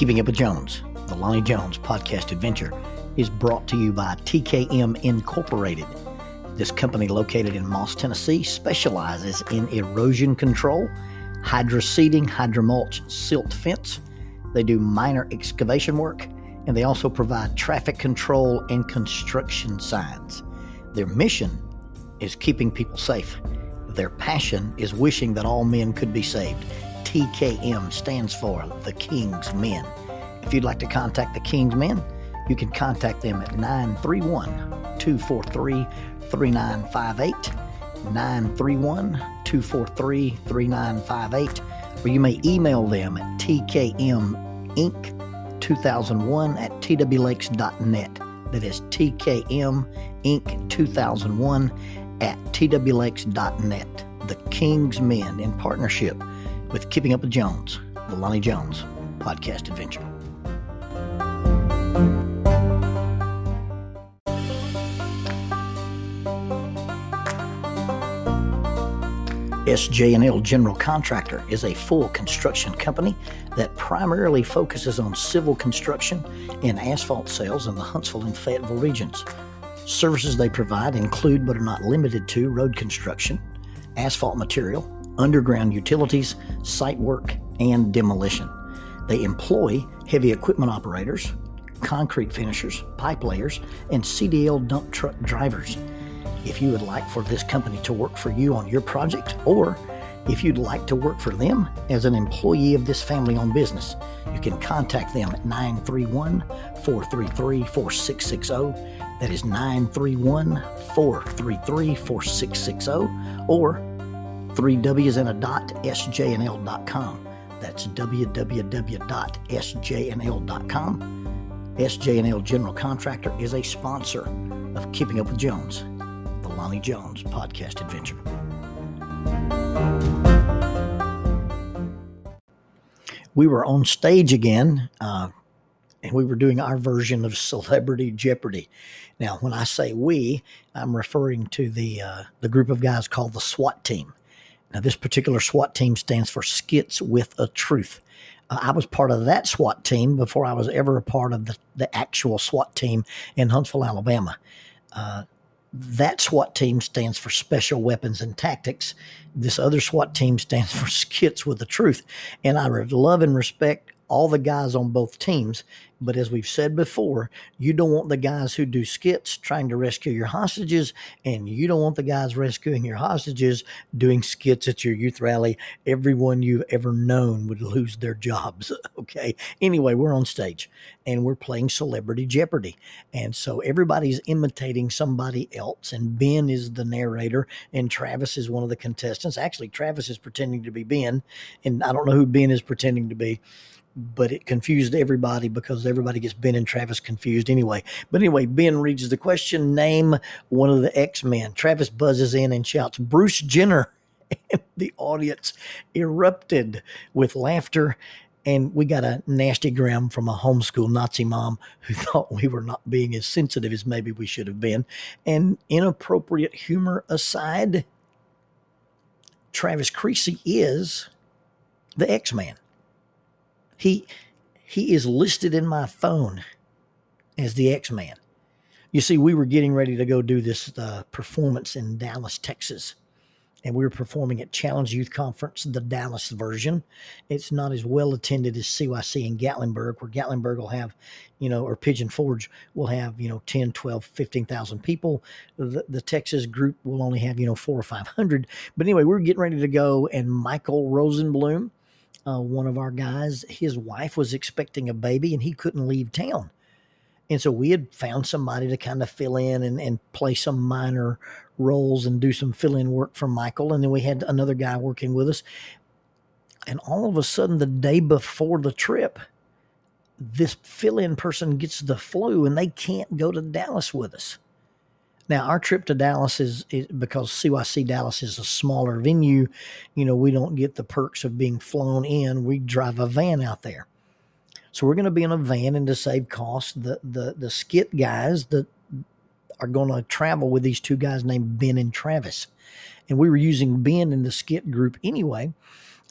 Keeping Up with Jones, the Lonnie Jones podcast adventure, is brought to you by TKM Incorporated. This company, located in Moss, Tennessee, specializes in erosion control, hydro seeding, hydromulch, silt fence. They do minor excavation work, and they also provide traffic control and construction signs. Their mission is keeping people safe. Their passion is wishing that all men could be saved. TKM stands for the King's Men. If you'd like to contact the King's Men, you can contact them at 931 243 3958. 931 243 3958. Or you may email them at tkminc2001 at twlakes.net. That is tkminc2001 at twlakes.net. The King's Men in partnership with Keeping Up with Jones, the Lonnie Jones podcast adventure. SJ&L General Contractor is a full construction company that primarily focuses on civil construction and asphalt sales in the Huntsville and Fayetteville regions. Services they provide include but are not limited to road construction, asphalt material, underground utilities, site work, and demolition. They employ heavy equipment operators, concrete finishers, pipe layers, and CDL dump truck drivers. If you would like for this company to work for you on your project, or if you'd like to work for them as an employee of this family owned business, you can contact them at 931 433 4660. That is 931 433 4660 or 3 W's and a dot, sjnl.com. That's www.sjnl.com. SJ&L General Contractor is a sponsor of Keeping Up with Jones, the Lonnie Jones podcast adventure. We were on stage again, uh, and we were doing our version of Celebrity Jeopardy. Now, when I say we, I'm referring to the uh, the group of guys called the SWAT team. Now, this particular SWAT team stands for Skits with a Truth. Uh, I was part of that SWAT team before I was ever a part of the, the actual SWAT team in Huntsville, Alabama. Uh, that SWAT team stands for Special Weapons and Tactics. This other SWAT team stands for Skits with the Truth. And I love and respect all the guys on both teams. But as we've said before, you don't want the guys who do skits trying to rescue your hostages, and you don't want the guys rescuing your hostages doing skits at your youth rally. Everyone you've ever known would lose their jobs. Okay. Anyway, we're on stage and we're playing Celebrity Jeopardy. And so everybody's imitating somebody else, and Ben is the narrator, and Travis is one of the contestants. Actually, Travis is pretending to be Ben, and I don't know who Ben is pretending to be but it confused everybody because everybody gets Ben and Travis confused anyway. But anyway, Ben reads the question Name one of the X Men. Travis buzzes in and shouts, Bruce Jenner. And the audience erupted with laughter. And we got a nasty gram from a homeschool Nazi mom who thought we were not being as sensitive as maybe we should have been. And inappropriate humor aside, Travis Creasy is the X Man. He he is listed in my phone as the X Man. You see, we were getting ready to go do this uh, performance in Dallas, Texas, and we were performing at Challenge Youth Conference, the Dallas version. It's not as well attended as CYC in Gatlinburg, where Gatlinburg will have, you know, or Pigeon Forge will have, you know, 10, 12, 15,000 people. The, the Texas group will only have, you know, four or 500. But anyway, we are getting ready to go, and Michael Rosenblum, uh, one of our guys, his wife was expecting a baby and he couldn't leave town. And so we had found somebody to kind of fill in and, and play some minor roles and do some fill in work for Michael. And then we had another guy working with us. And all of a sudden, the day before the trip, this fill in person gets the flu and they can't go to Dallas with us. Now, our trip to Dallas is, is, because CYC Dallas is a smaller venue. You know, we don't get the perks of being flown in. We drive a van out there. So we're going to be in a van, and to save costs, the the the skit guys that are going to travel with these two guys named Ben and Travis, and we were using Ben in the skit group anyway.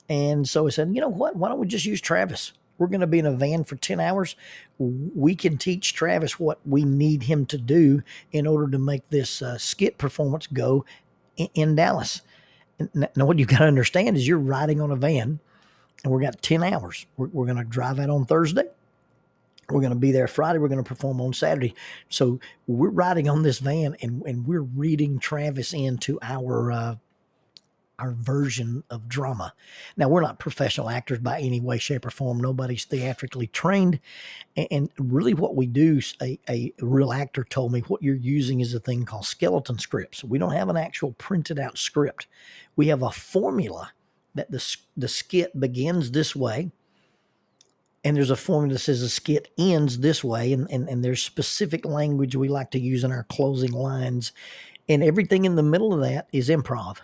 And so I said, you know what? Why don't we just use Travis? We're going to be in a van for 10 hours. We can teach Travis what we need him to do in order to make this uh, skit performance go in, in Dallas. Now, what you've got to understand is you're riding on a van and we've got 10 hours. We're, we're going to drive out on Thursday. We're going to be there Friday. We're going to perform on Saturday. So we're riding on this van and, and we're reading Travis into our uh, our version of drama. Now, we're not professional actors by any way, shape, or form. Nobody's theatrically trained. And really, what we do, a, a real actor told me, what you're using is a thing called skeleton scripts. We don't have an actual printed out script. We have a formula that the, the skit begins this way. And there's a formula that says the skit ends this way. And, and, and there's specific language we like to use in our closing lines. And everything in the middle of that is improv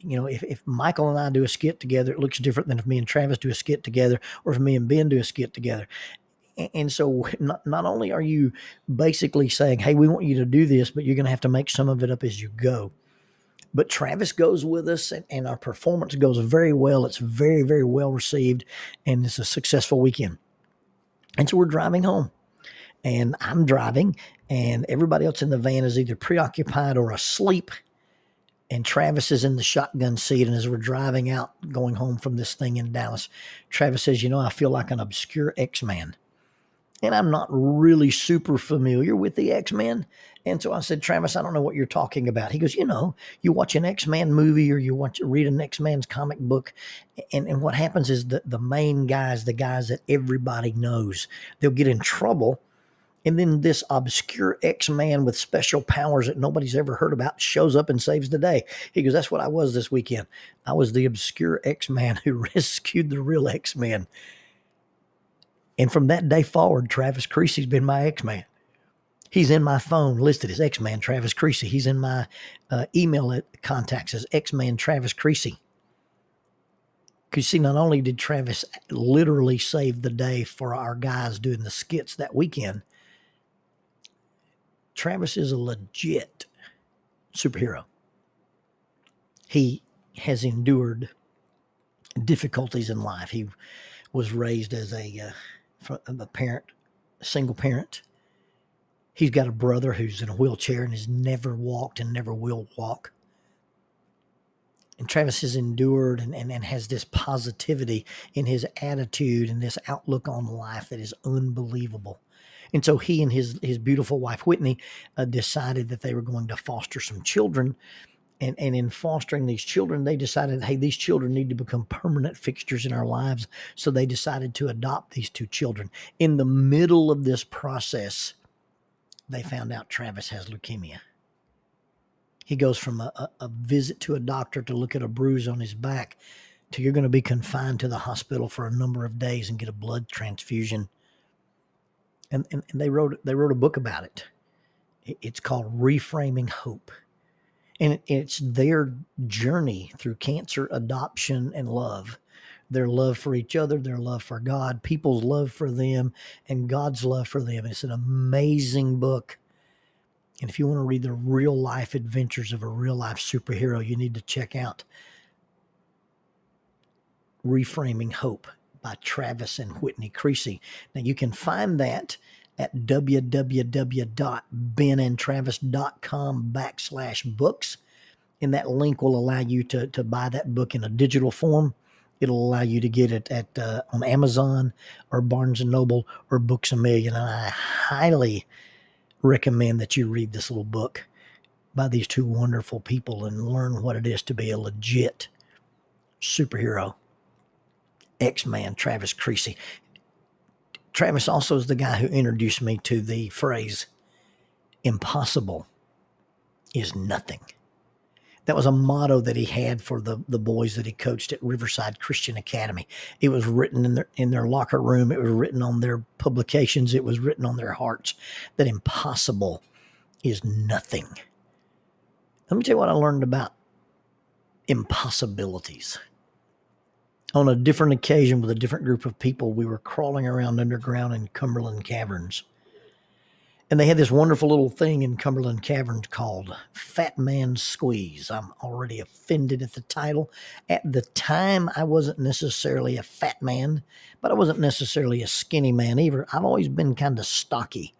you know, if, if Michael and I do a skit together, it looks different than if me and Travis do a skit together or if me and Ben do a skit together. And so not, not only are you basically saying, hey, we want you to do this, but you're going to have to make some of it up as you go. But Travis goes with us and, and our performance goes very well. It's very, very well received and it's a successful weekend. And so we're driving home and I'm driving and everybody else in the van is either preoccupied or asleep and Travis is in the shotgun seat. And as we're driving out, going home from this thing in Dallas, Travis says, You know, I feel like an obscure X Man. And I'm not really super familiar with the X Men. And so I said, Travis, I don't know what you're talking about. He goes, You know, you watch an X Man movie or you watch read an X Man's comic book. And, and what happens is that the main guys, the guys that everybody knows, they'll get in trouble and then this obscure X Man with special powers that nobody's ever heard about shows up and saves the day. He goes, That's what I was this weekend. I was the obscure X Man who rescued the real X Man. And from that day forward, Travis Creasy's been my X Man. He's in my phone listed as X Man Travis Creasy. He's in my uh, email contacts as X Man Travis Creasy. Because see, not only did Travis literally save the day for our guys doing the skits that weekend, Travis is a legit superhero. He has endured difficulties in life. He was raised as a, uh, a parent, a single parent. He's got a brother who's in a wheelchair and has never walked and never will walk. And Travis has endured and, and, and has this positivity in his attitude and this outlook on life that is unbelievable. And so he and his his beautiful wife Whitney uh, decided that they were going to foster some children. And, and in fostering these children, they decided, hey, these children need to become permanent fixtures in our lives. So they decided to adopt these two children. In the middle of this process, they found out Travis has leukemia. He goes from a, a, a visit to a doctor to look at a bruise on his back to you're going to be confined to the hospital for a number of days and get a blood transfusion and, and, and they wrote they wrote a book about it. It's called Reframing Hope, and it's their journey through cancer, adoption, and love. Their love for each other, their love for God, people's love for them, and God's love for them. It's an amazing book. And if you want to read the real life adventures of a real life superhero, you need to check out Reframing Hope by Travis and Whitney Creasy. Now you can find that at www.benandtravis.com backslash books. And that link will allow you to, to buy that book in a digital form. It'll allow you to get it at uh, on Amazon or Barnes and Noble or Books a Million. And I highly recommend that you read this little book by these two wonderful people and learn what it is to be a legit superhero. X Man, Travis Creasy. Travis also is the guy who introduced me to the phrase impossible is nothing. That was a motto that he had for the, the boys that he coached at Riverside Christian Academy. It was written in their in their locker room. It was written on their publications. It was written on their hearts that impossible is nothing. Let me tell you what I learned about impossibilities on a different occasion with a different group of people, we were crawling around underground in Cumberland caverns. And they had this wonderful little thing in Cumberland Caverns called Fat Man Squeeze. I'm already offended at the title. At the time, I wasn't necessarily a fat man, but I wasn't necessarily a skinny man either. I've always been kind of stocky.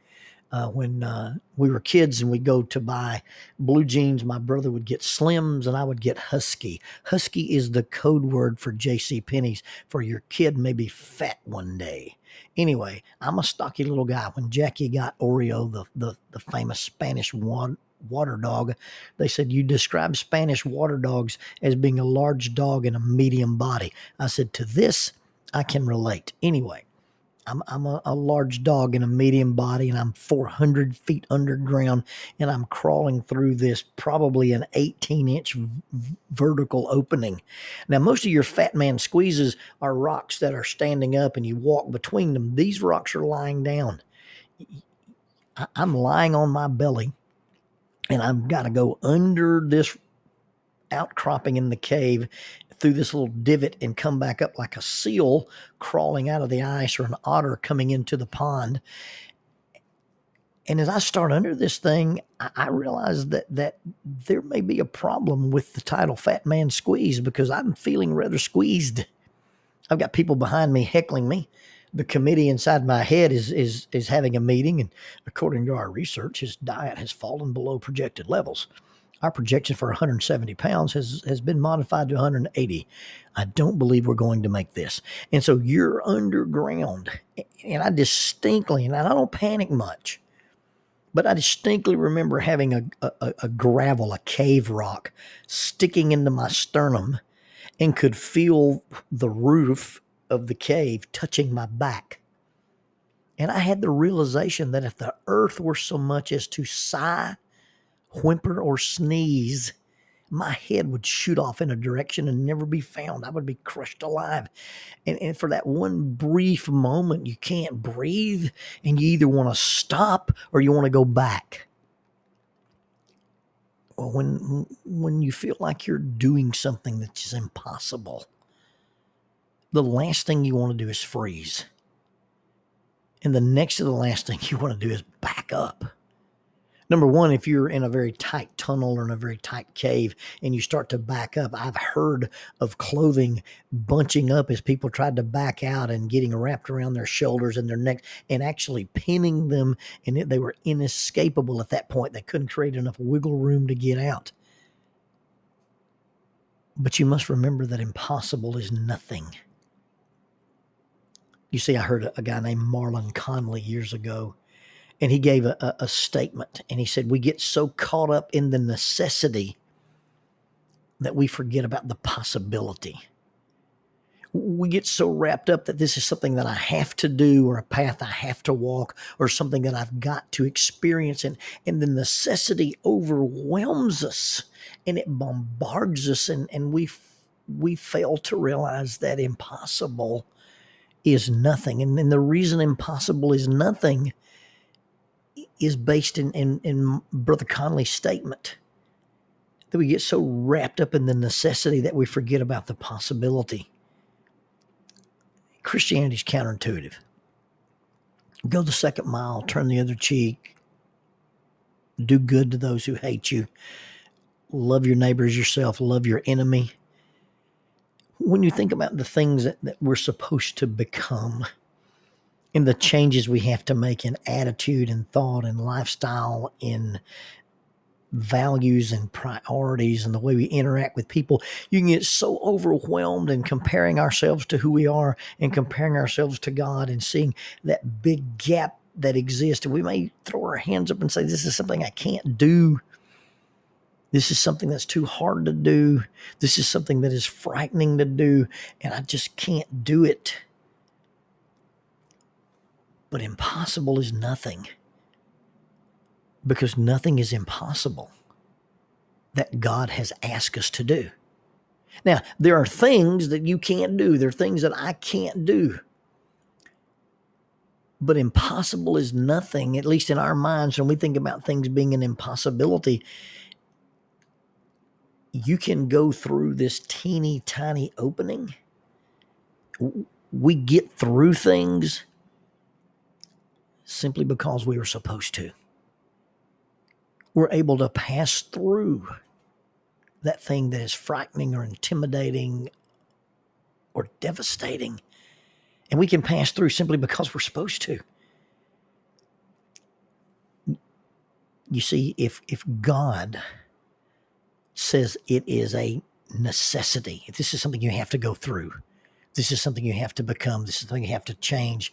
Uh, when uh, we were kids and we'd go to buy blue jeans, my brother would get Slims and I would get Husky. Husky is the code word for J.C. Penney's for your kid may be fat one day. Anyway, I'm a stocky little guy. When Jackie got Oreo, the, the, the famous Spanish one, water dog, they said, You describe Spanish water dogs as being a large dog in a medium body. I said, To this, I can relate. Anyway, I'm, I'm a, a, large dog in a medium body and I'm 400 feet underground and I'm crawling through this probably an 18 inch v- vertical opening. Now, most of your fat man squeezes are rocks that are standing up and you walk between them. These rocks are lying down. I, I'm lying on my belly and I've got to go under this outcropping in the cave through this little divot and come back up like a seal crawling out of the ice or an otter coming into the pond. And as I start under this thing, I, I realize that that there may be a problem with the title Fat Man Squeeze because I'm feeling rather squeezed. I've got people behind me heckling me. The committee inside my head is is is having a meeting, and according to our research, his diet has fallen below projected levels our projection for 170 pounds has, has been modified to 180. I don't believe we're going to make this. And so you're underground. And I distinctly, and I don't panic much, but I distinctly remember having a, a, a gravel, a cave rock sticking into my sternum and could feel the roof of the cave touching my back. And I had the realization that if the earth were so much as to sigh whimper or sneeze, my head would shoot off in a direction and never be found. I would be crushed alive. And, and for that one brief moment, you can't breathe and you either want to stop or you want to go back. When, when you feel like you're doing something that is impossible, the last thing you want to do is freeze. And the next to the last thing you want to do is back up number one, if you're in a very tight tunnel or in a very tight cave and you start to back up, I've heard of clothing bunching up as people tried to back out and getting wrapped around their shoulders and their neck and actually pinning them. And they were inescapable at that point. They couldn't create enough wiggle room to get out. But you must remember that impossible is nothing. You see, I heard a guy named Marlon Conley years ago and he gave a, a, statement and he said we get so caught up in the necessity that we forget about the possibility. We get so wrapped up that this is something that I have to do or a path I have to walk or something that I've got to experience and and the necessity overwhelms us and it bombards us and and we we fail to realize that impossible is nothing. And, and the reason impossible is nothing is based in, in, in Brother Conley's statement that we get so wrapped up in the necessity that we forget about the possibility. Christianity is counterintuitive. Go the second mile, turn the other cheek, do good to those who hate you, love your neighbors yourself, love your enemy. When you think about the things that, that we're supposed to become, in the changes we have to make in attitude and thought and lifestyle in values and priorities and the way we interact with people. You can get so overwhelmed in comparing ourselves to who we are and comparing ourselves to god and seeing that big gap that exists. And we may throw our hands up and say this is something i can't do. This is something that's too hard to do. This is something that is frightening to do and i just can't do it but impossible is nothing because nothing is impossible that God has asked us to do. Now, there are things that you can't do, there are things that I can't do. But impossible is nothing, at least in our minds, when we think about things being an impossibility. You can go through this teeny tiny opening. We get through things simply because we were supposed to. we're able to pass through that thing that is frightening or intimidating or devastating. And we can pass through simply because we're supposed to. You see, if if God says it is a necessity, if this is something you have to go through, this is something you have to become, this is something you have to change.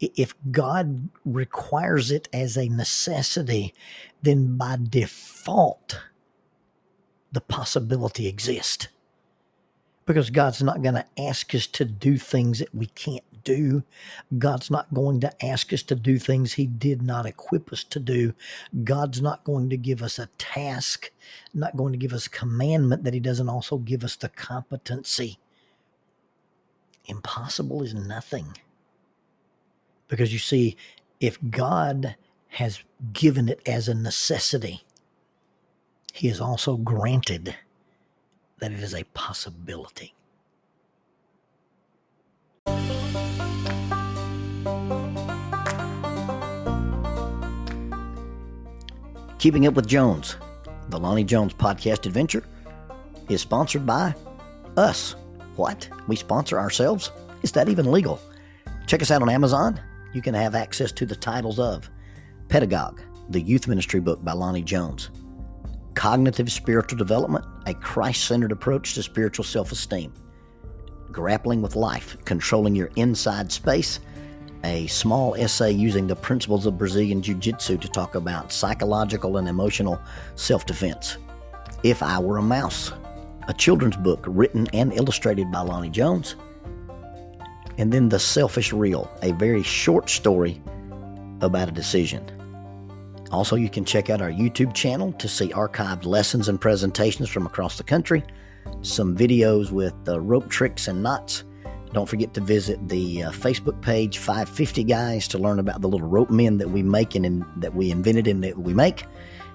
If God requires it as a necessity, then by default, the possibility exists. Because God's not going to ask us to do things that we can't do. God's not going to ask us to do things He did not equip us to do. God's not going to give us a task, not going to give us commandment that He doesn't also give us the competency. Impossible is nothing. Because you see, if God has given it as a necessity, He has also granted that it is a possibility. Keeping Up with Jones, the Lonnie Jones podcast adventure, is sponsored by us. What? We sponsor ourselves? Is that even legal? Check us out on Amazon. You can have access to the titles of Pedagogue, the youth ministry book by Lonnie Jones, Cognitive Spiritual Development, a Christ centered approach to spiritual self esteem, Grappling with Life, Controlling Your Inside Space, a small essay using the principles of Brazilian Jiu Jitsu to talk about psychological and emotional self defense. If I Were a Mouse, a children's book written and illustrated by Lonnie Jones. And then The Selfish Reel, a very short story about a decision. Also, you can check out our YouTube channel to see archived lessons and presentations from across the country, some videos with uh, rope tricks and knots don't forget to visit the uh, Facebook page 550 Guys to learn about the little rope men that we make and in, that we invented and that we make.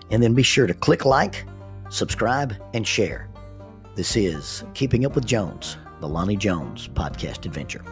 And then be sure to click like, subscribe, and share. This is Keeping Up with Jones, the Lonnie Jones podcast adventure.